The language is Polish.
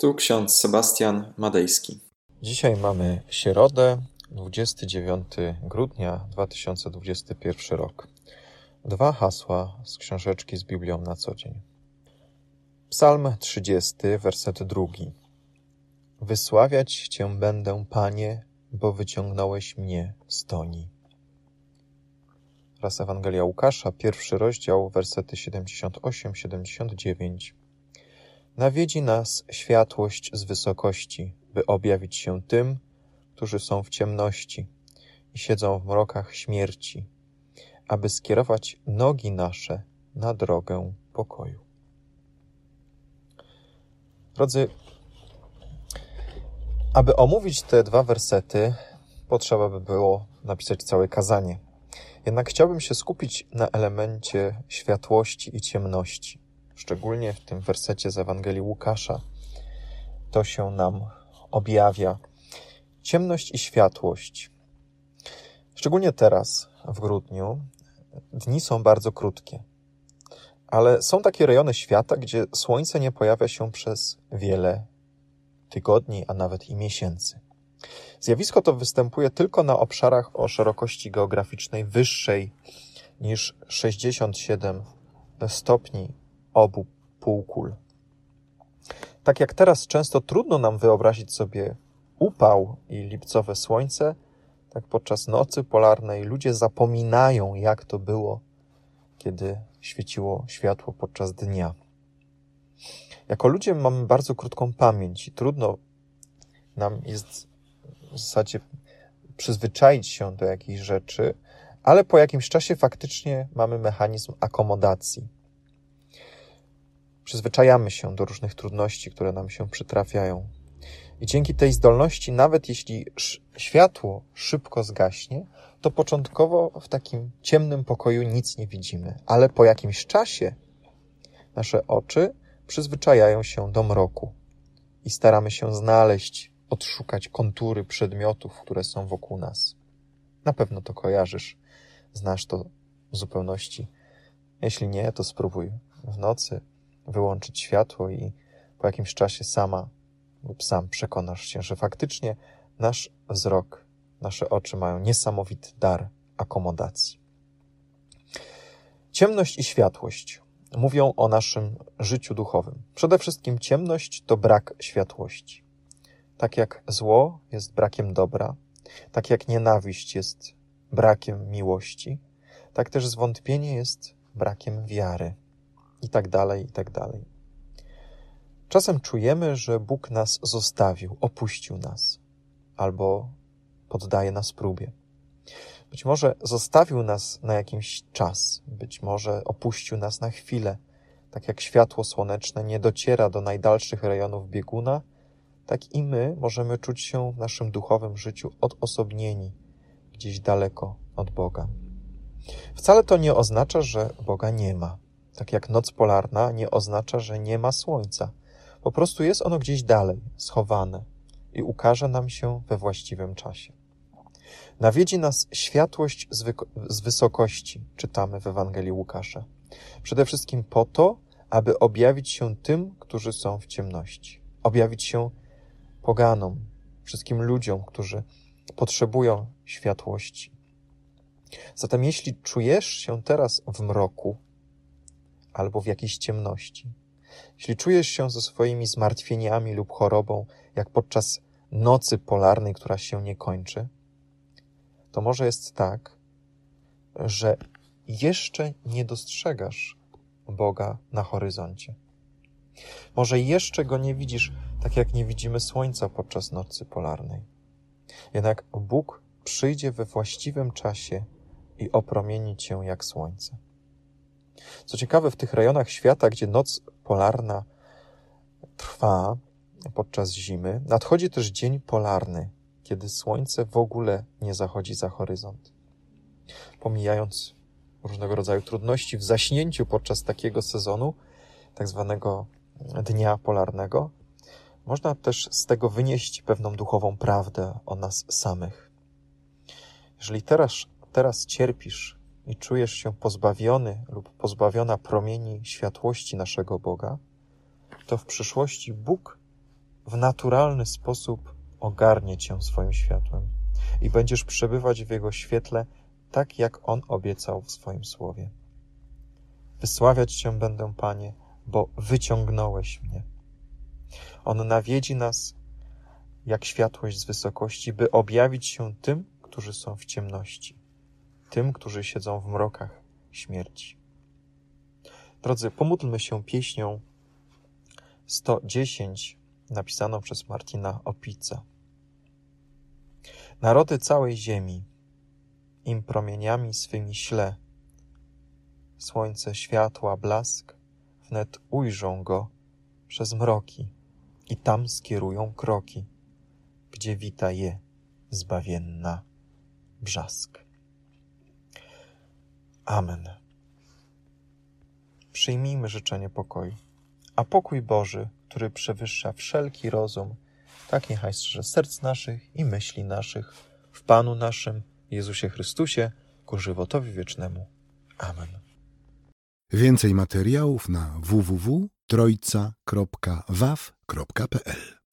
Tu ksiądz Sebastian Madejski. Dzisiaj mamy środę, 29 grudnia 2021 rok. Dwa hasła z książeczki z Biblią na co dzień. Psalm 30, werset drugi. Wysławiać Cię będę, Panie, bo wyciągnąłeś mnie z toni. Raz Ewangelia Łukasza, pierwszy rozdział, wersety 78-79. Nawiedzi nas światłość z wysokości, by objawić się tym, którzy są w ciemności i siedzą w mrokach śmierci, aby skierować nogi nasze na drogę pokoju. Drodzy, aby omówić te dwa wersety, potrzeba by było napisać całe kazanie. Jednak chciałbym się skupić na elemencie światłości i ciemności szczególnie w tym wersecie z Ewangelii Łukasza, to się nam objawia. Ciemność i światłość. Szczególnie teraz, w grudniu, dni są bardzo krótkie. Ale są takie rejony świata, gdzie słońce nie pojawia się przez wiele tygodni, a nawet i miesięcy. Zjawisko to występuje tylko na obszarach o szerokości geograficznej wyższej niż 67 stopni obu półkul. Tak jak teraz często trudno nam wyobrazić sobie upał i lipcowe słońce, tak podczas nocy polarnej ludzie zapominają, jak to było, kiedy świeciło światło podczas dnia. Jako ludzie mamy bardzo krótką pamięć i trudno nam jest w zasadzie przyzwyczaić się do jakiejś rzeczy, ale po jakimś czasie faktycznie mamy mechanizm akomodacji przyzwyczajamy się do różnych trudności, które nam się przytrafiają. I dzięki tej zdolności, nawet jeśli światło szybko zgaśnie, to początkowo w takim ciemnym pokoju nic nie widzimy, ale po jakimś czasie nasze oczy przyzwyczajają się do mroku i staramy się znaleźć, odszukać kontury przedmiotów, które są wokół nas. Na pewno to kojarzysz, znasz to w zupełności. Jeśli nie, to spróbuj w nocy wyłączyć światło i po jakimś czasie sama lub sam przekonasz się, że faktycznie nasz wzrok, nasze oczy mają niesamowity dar akomodacji. Ciemność i światłość mówią o naszym życiu duchowym. Przede wszystkim ciemność to brak światłości. Tak jak zło jest brakiem dobra, tak jak nienawiść jest brakiem miłości, tak też zwątpienie jest brakiem wiary i tak dalej, i tak dalej. Czasem czujemy, że Bóg nas zostawił, opuścił nas, albo poddaje nas próbie. Być może zostawił nas na jakiś czas, być może opuścił nas na chwilę, tak jak światło słoneczne nie dociera do najdalszych rejonów bieguna, tak i my możemy czuć się w naszym duchowym życiu odosobnieni, gdzieś daleko od Boga. Wcale to nie oznacza, że Boga nie ma tak jak noc polarna, nie oznacza, że nie ma słońca. Po prostu jest ono gdzieś dalej, schowane i ukaże nam się we właściwym czasie. Nawiedzi nas światłość z, z wysokości, czytamy w Ewangelii Łukasza. Przede wszystkim po to, aby objawić się tym, którzy są w ciemności. Objawić się poganom, wszystkim ludziom, którzy potrzebują światłości. Zatem jeśli czujesz się teraz w mroku, albo w jakiejś ciemności. Jeśli czujesz się ze swoimi zmartwieniami lub chorobą, jak podczas nocy polarnej, która się nie kończy, to może jest tak, że jeszcze nie dostrzegasz Boga na horyzoncie. Może jeszcze go nie widzisz, tak jak nie widzimy słońca podczas nocy polarnej. Jednak Bóg przyjdzie we właściwym czasie i opromieni cię jak słońce. Co ciekawe, w tych rejonach świata, gdzie noc polarna trwa podczas zimy, nadchodzi też dzień polarny, kiedy słońce w ogóle nie zachodzi za horyzont. Pomijając różnego rodzaju trudności w zaśnięciu podczas takiego sezonu, tak zwanego dnia polarnego, można też z tego wynieść pewną duchową prawdę o nas samych. Jeżeli teraz, teraz cierpisz i czujesz się pozbawiony lub pozbawiona promieni światłości naszego Boga, to w przyszłości Bóg w naturalny sposób ogarnie Cię swoim światłem i będziesz przebywać w Jego świetle tak, jak On obiecał w swoim słowie. Wysławiać Cię będę, Panie, bo wyciągnąłeś mnie. On nawiedzi nas jak światłość z wysokości, by objawić się tym, którzy są w ciemności, tym, którzy siedzą w mrokach śmierci. Drodzy, pomódlmy się pieśnią 110 napisaną przez Martina Opica. Narody całej ziemi im promieniami swymi śle. Słońce światła blask, wnet ujrzą go przez mroki i tam skierują kroki, gdzie wita je zbawienna brzask. Amen. Przyjmijmy życzenie pokoju, a pokój Boży, który przewyższa wszelki rozum, tak niechaj strzeże serc naszych i myśli naszych w Panu naszym Jezusie Chrystusie ku żywotowi wiecznemu. Amen. Więcej materiałów na www.trojca.waw.pl